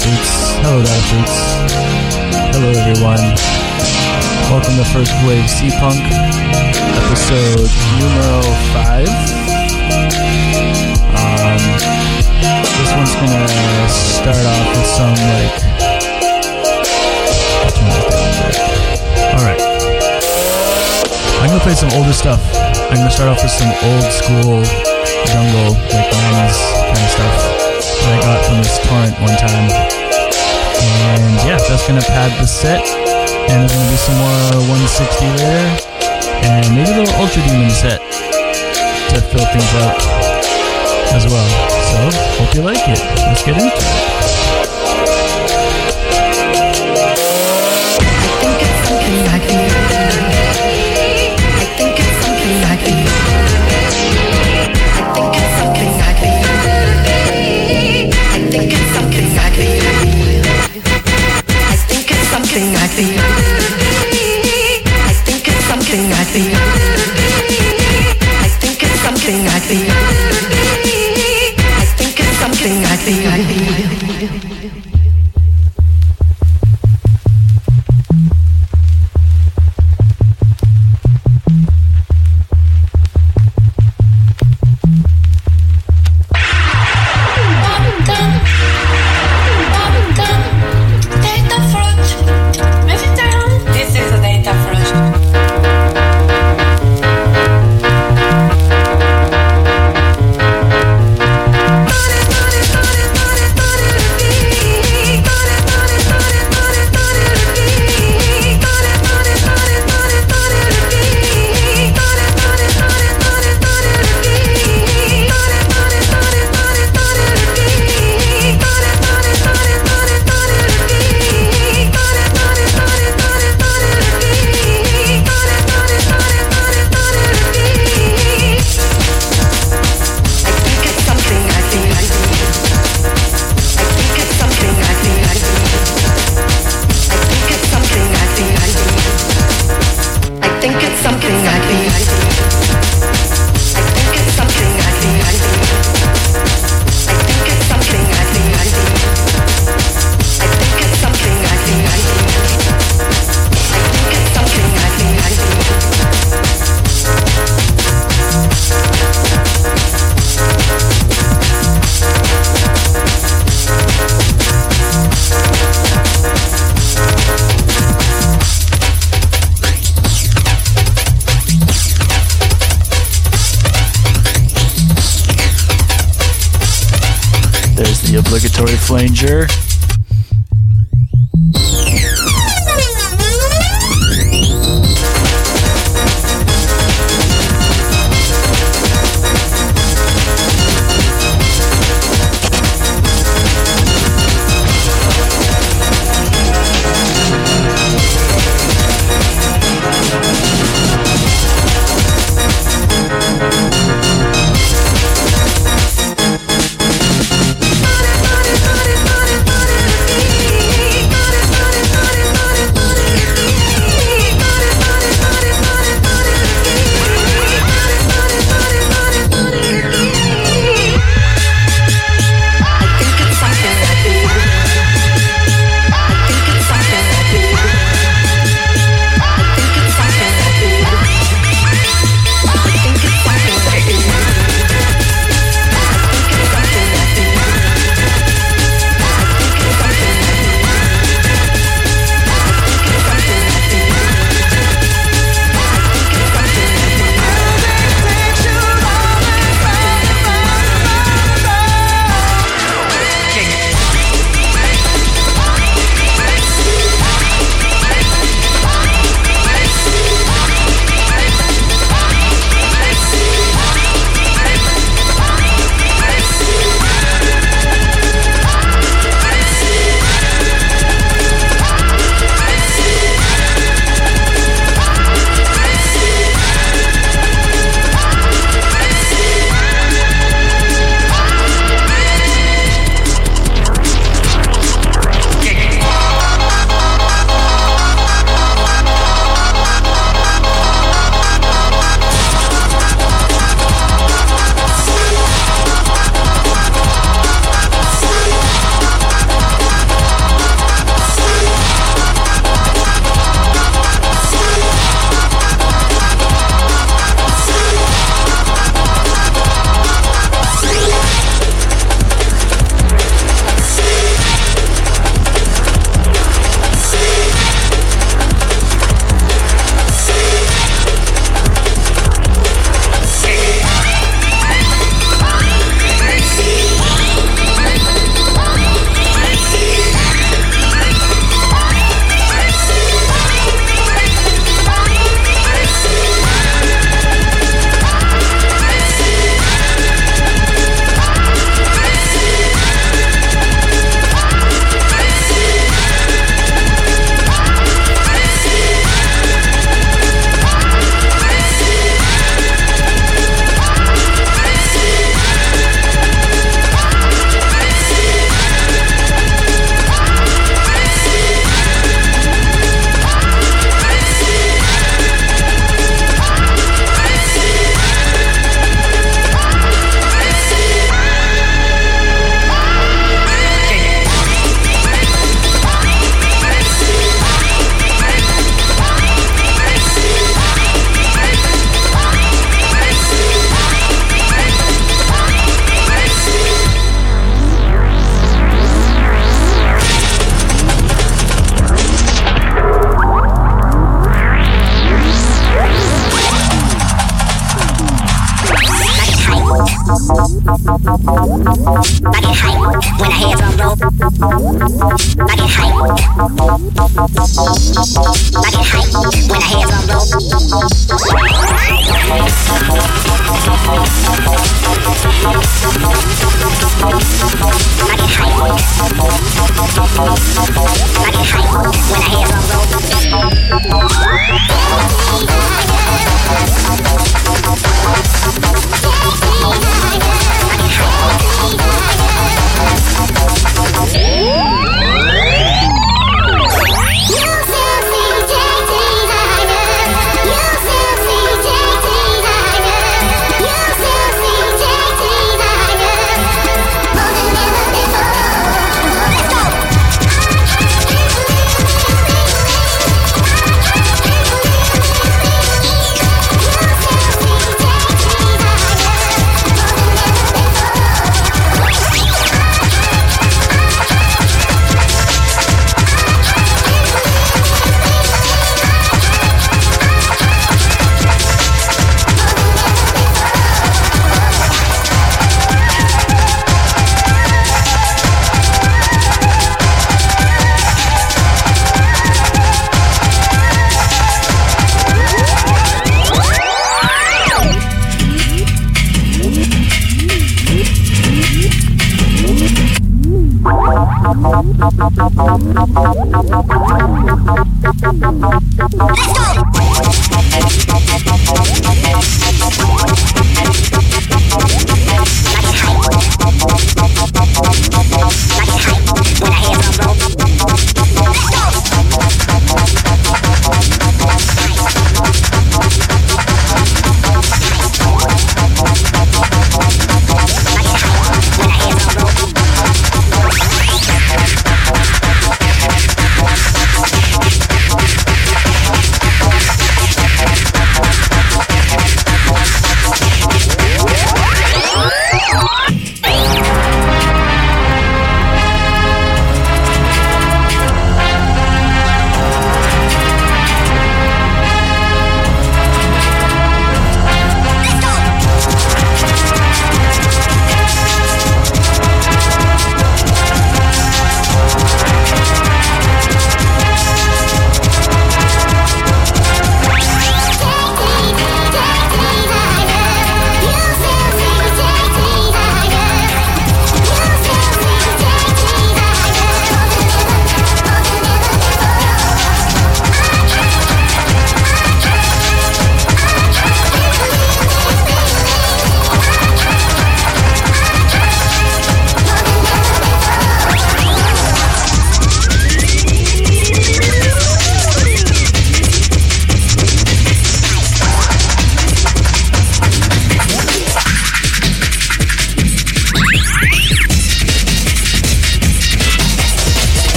Hello, hello, data. Hello. Everyone. Welcome to First Wave Seapunk, episode numero five. Um, this one's gonna start off with some like. All right. I'm gonna play some older stuff. I'm gonna start off with some old school jungle, like 90s kind of stuff that I got from this torrent one time. And yeah, that's gonna pad the set. And there's gonna be some more 160 later. And maybe a little Ultrademon set to fill things out as well. So, hope you like it. Let's get into it. This obligatory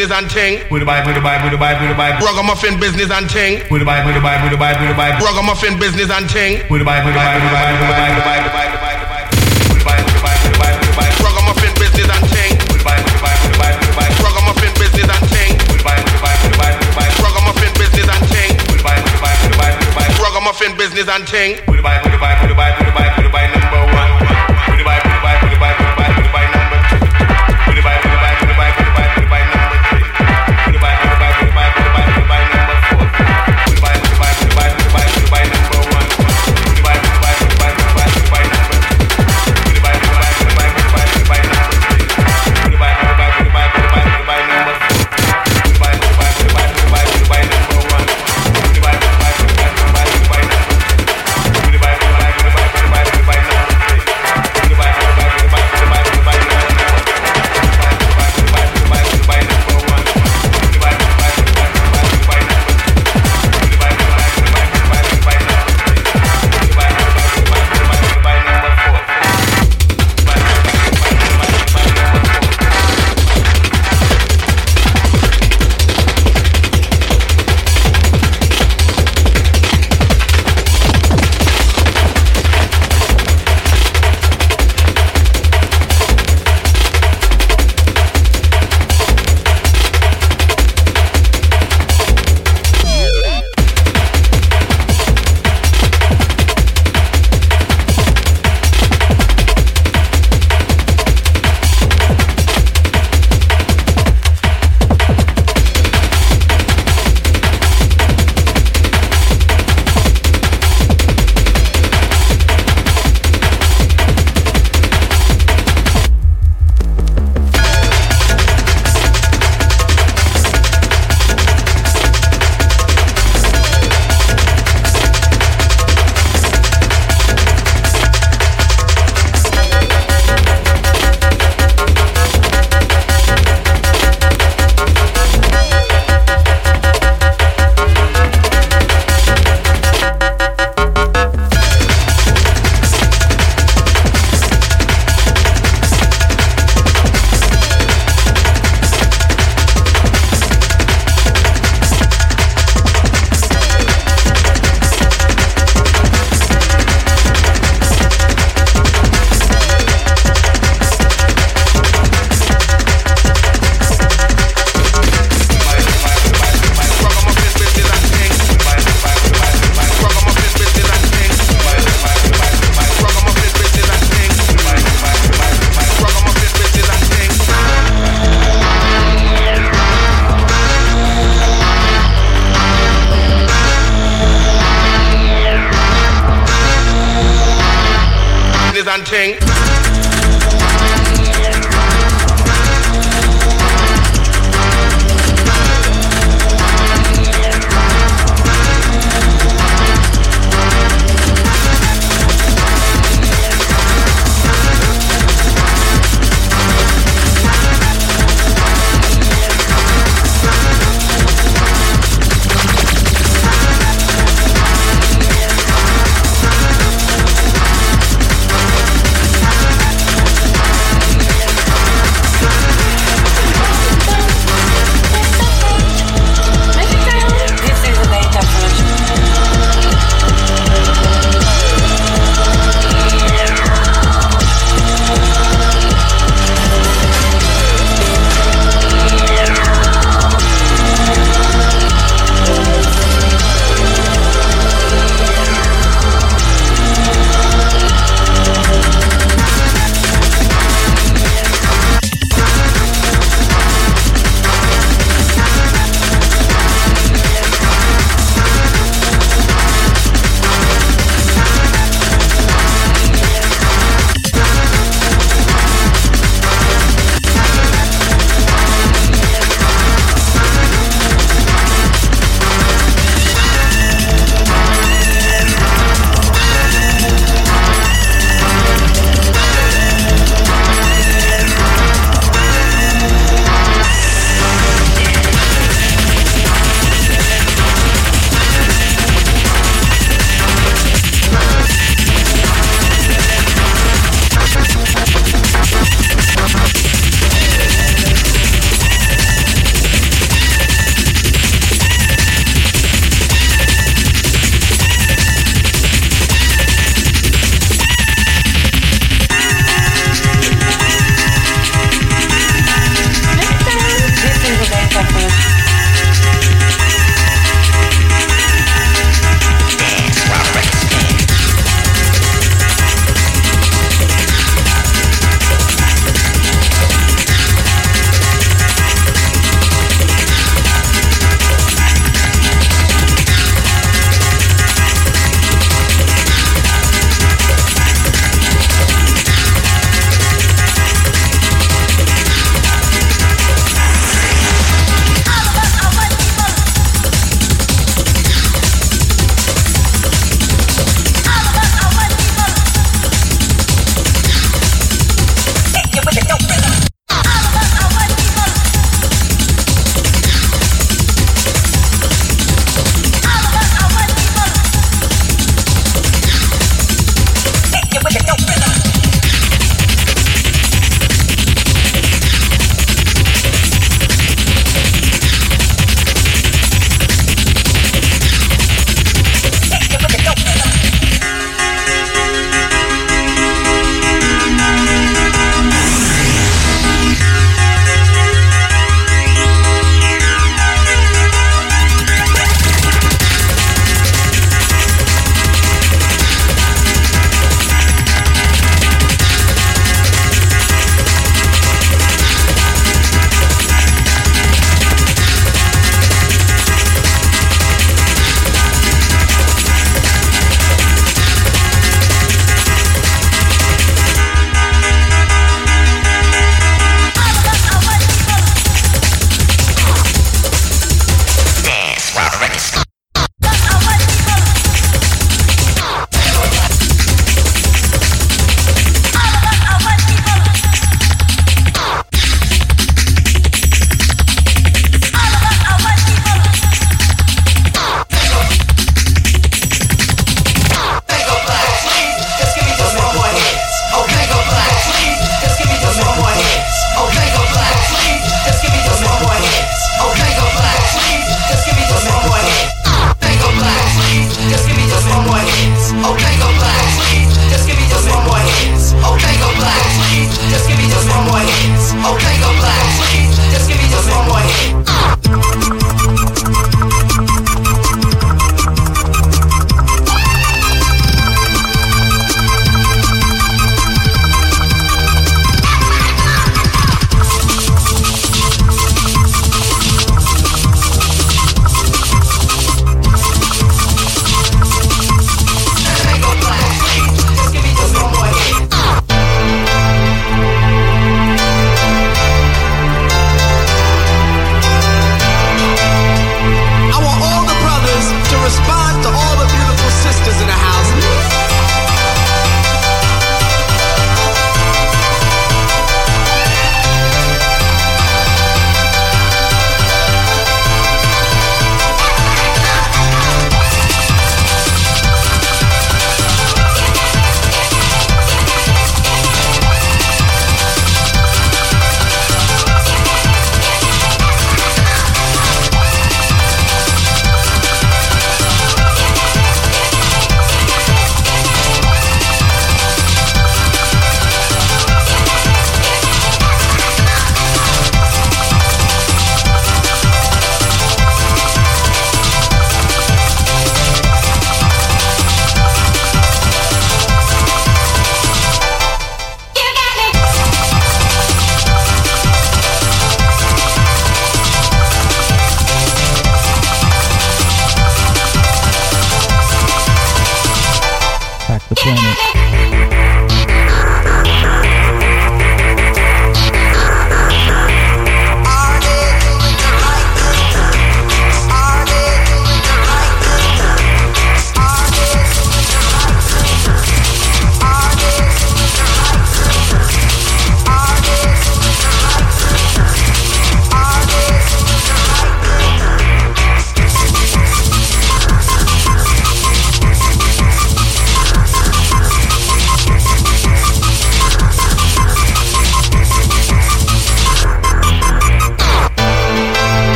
business and ting. Put a buy, put a buy, put a buy, put a buy. Ragamuffin business and ting. Put a buy, put a buy, put a buy, put a buy. Ragamuffin business and ting. Put a buy, put a buy, put a buy, put a buy, put a buy, put a buy. Business and ting.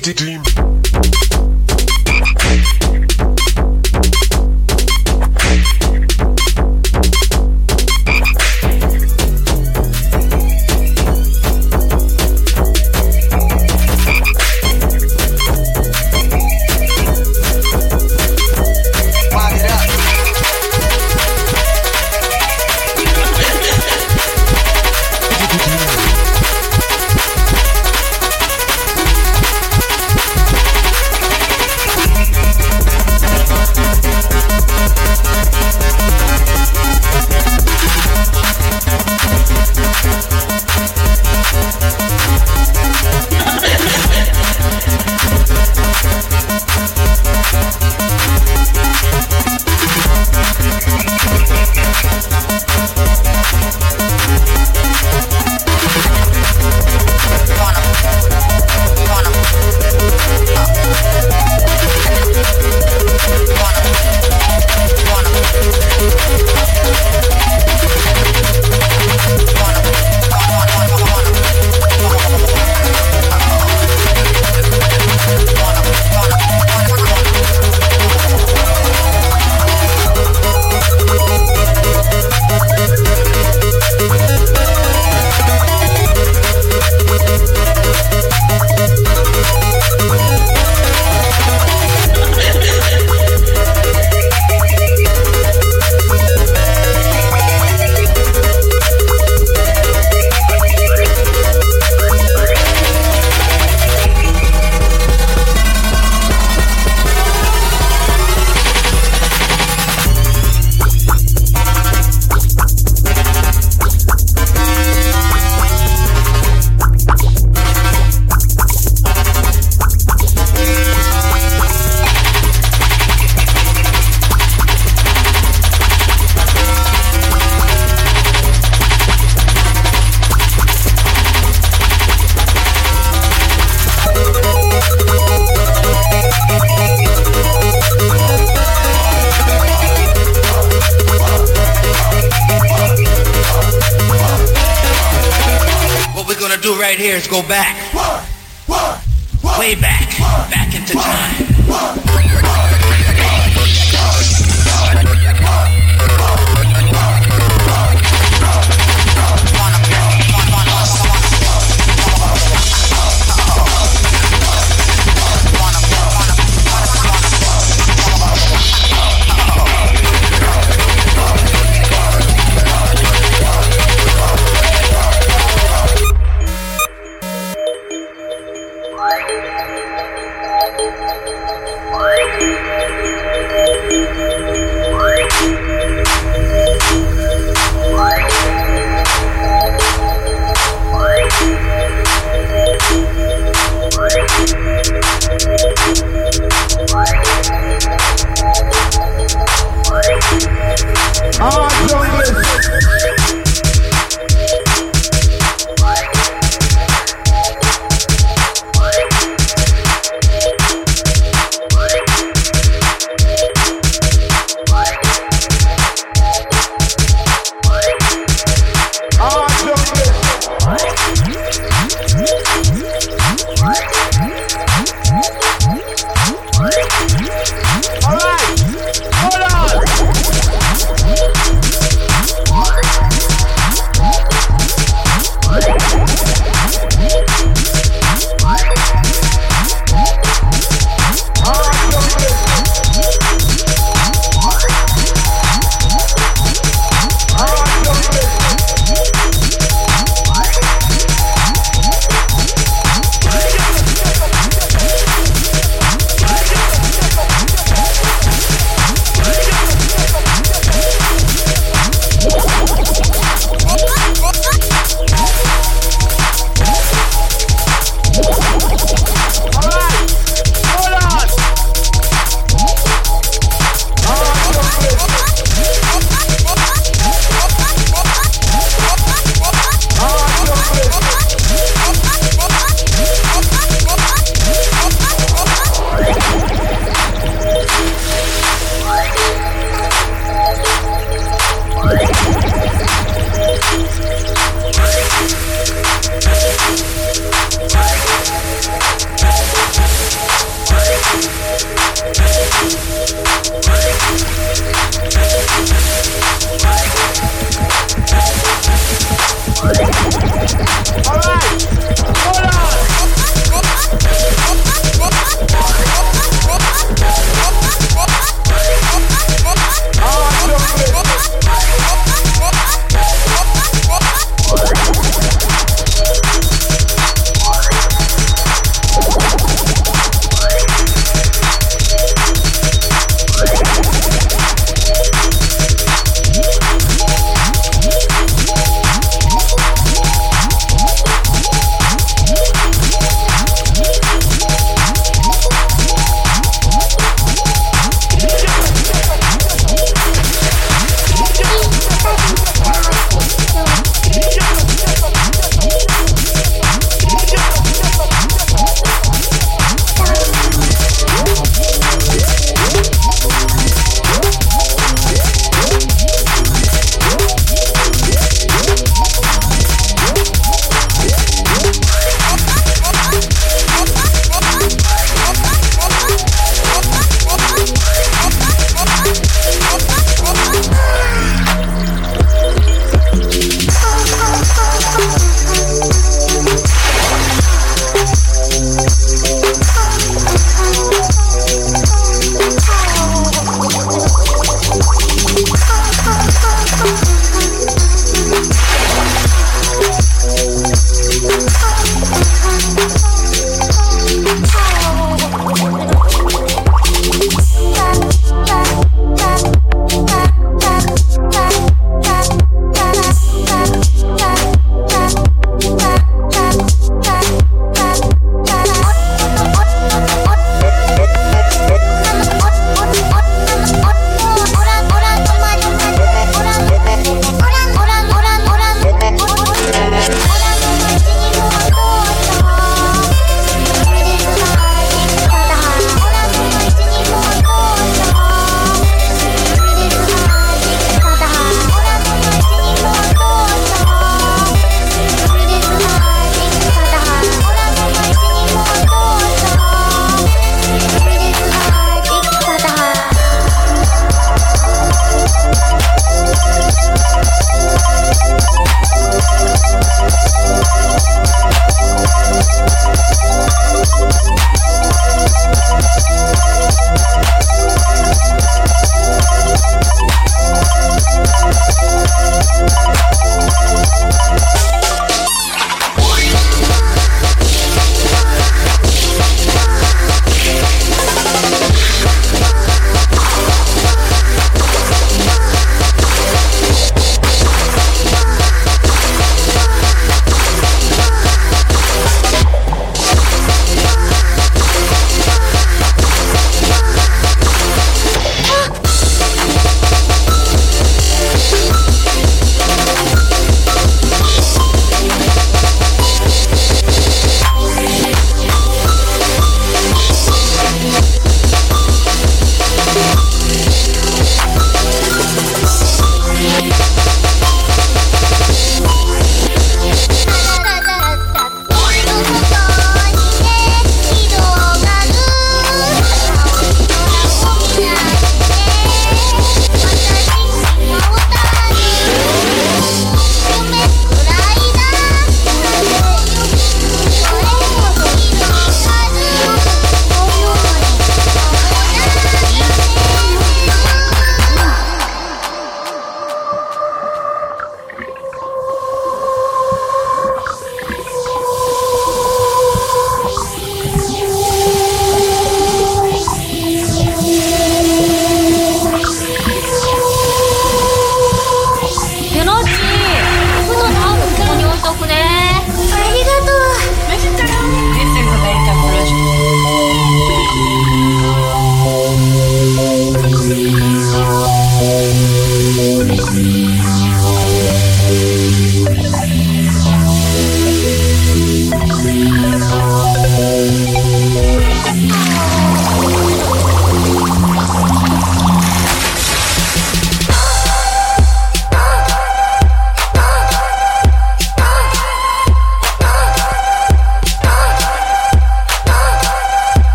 Deep. Wind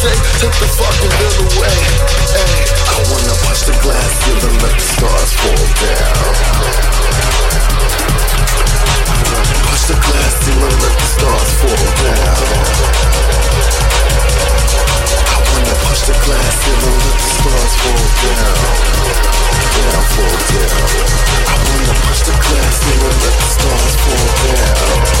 take, take the fucking bill away. Hey, I wanna punch the glass ceiling, let the stars fall down. Push the glass ceiling, let the stars fall down. I wanna push the glass ceiling, let the stars fall down. Down, fall down. I wanna push the glass ceiling, let the stars fall down.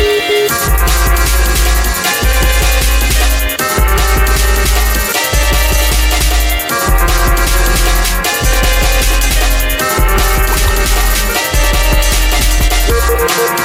Peace.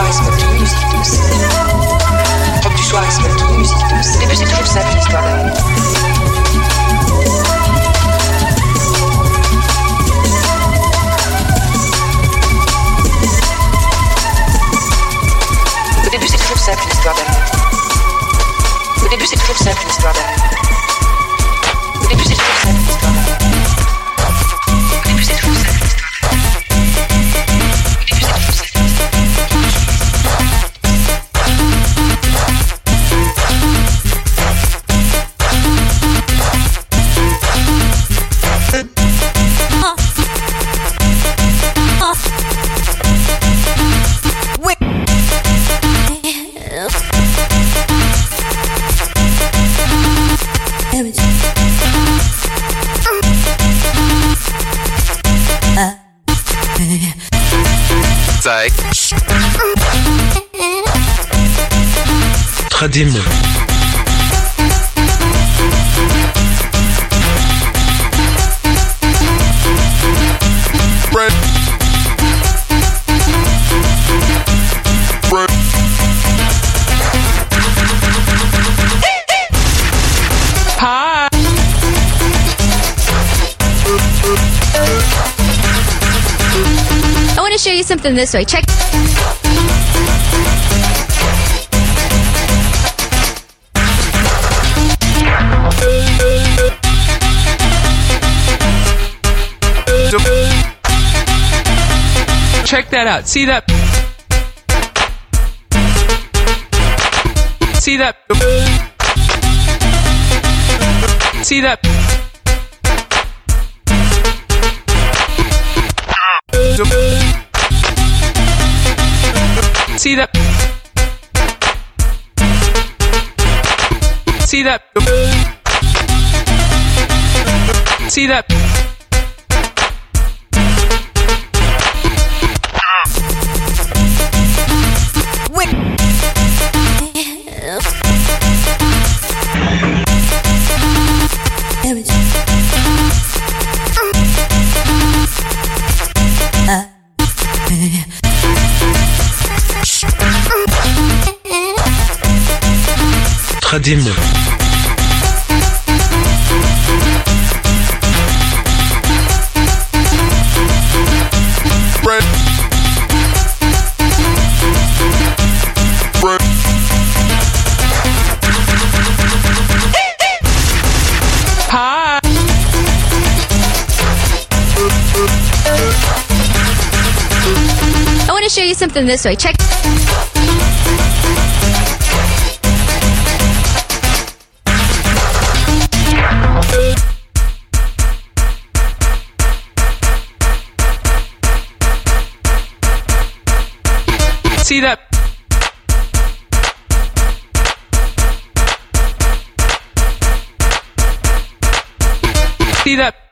Au début, c'est toujours simple l'histoire. Au début, c'est toujours ça, l'histoire d'amour. this way. Check. Check that out. See that? See that? See that? See that. See that. See that. démon. show you something this way. Check. See that? See that?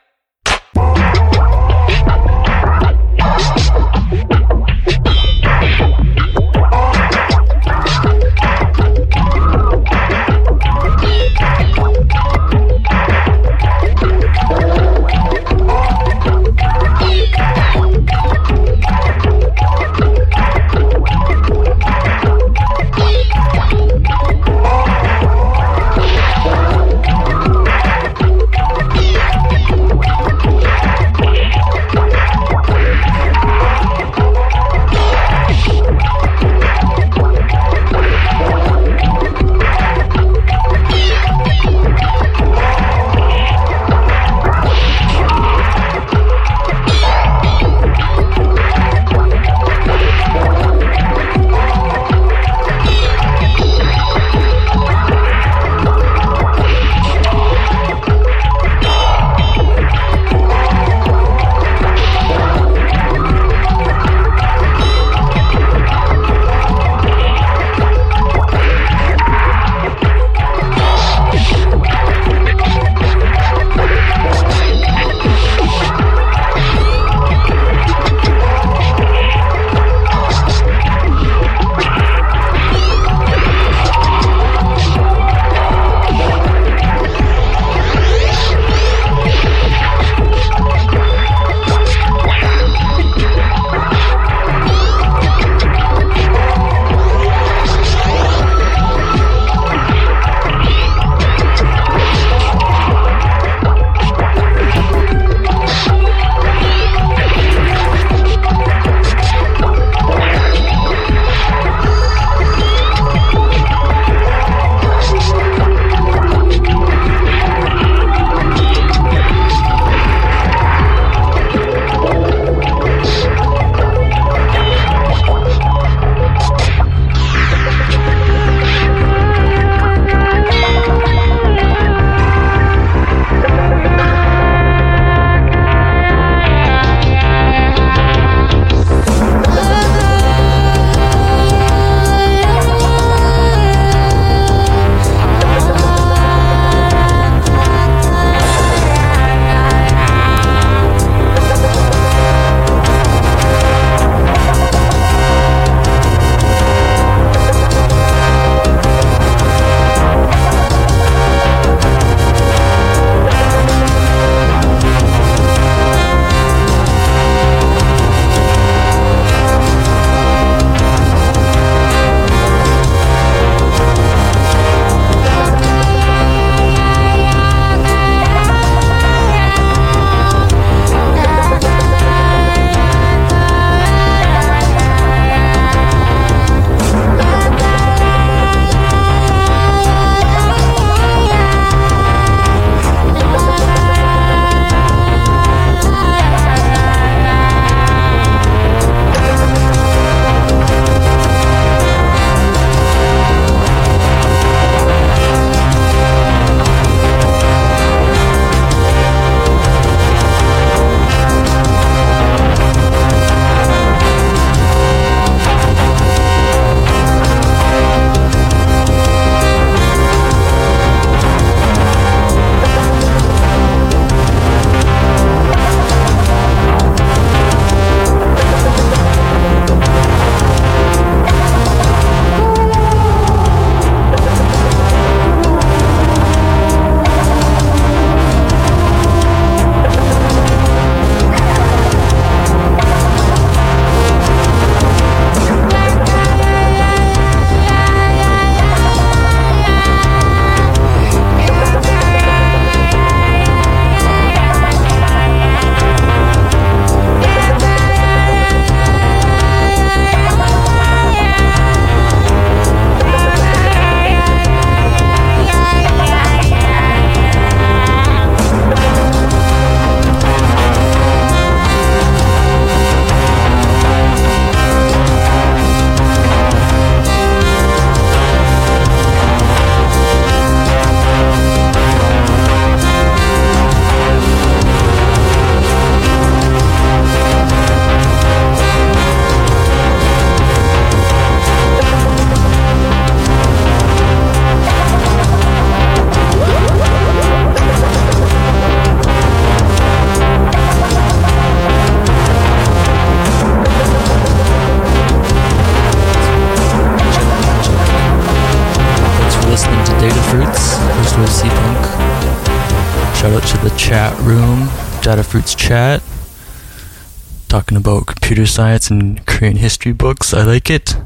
Science and Korean history books. I like it.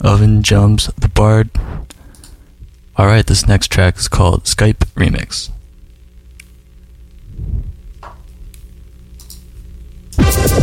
Oven Jumps the Bard. Alright, this next track is called Skype Remix.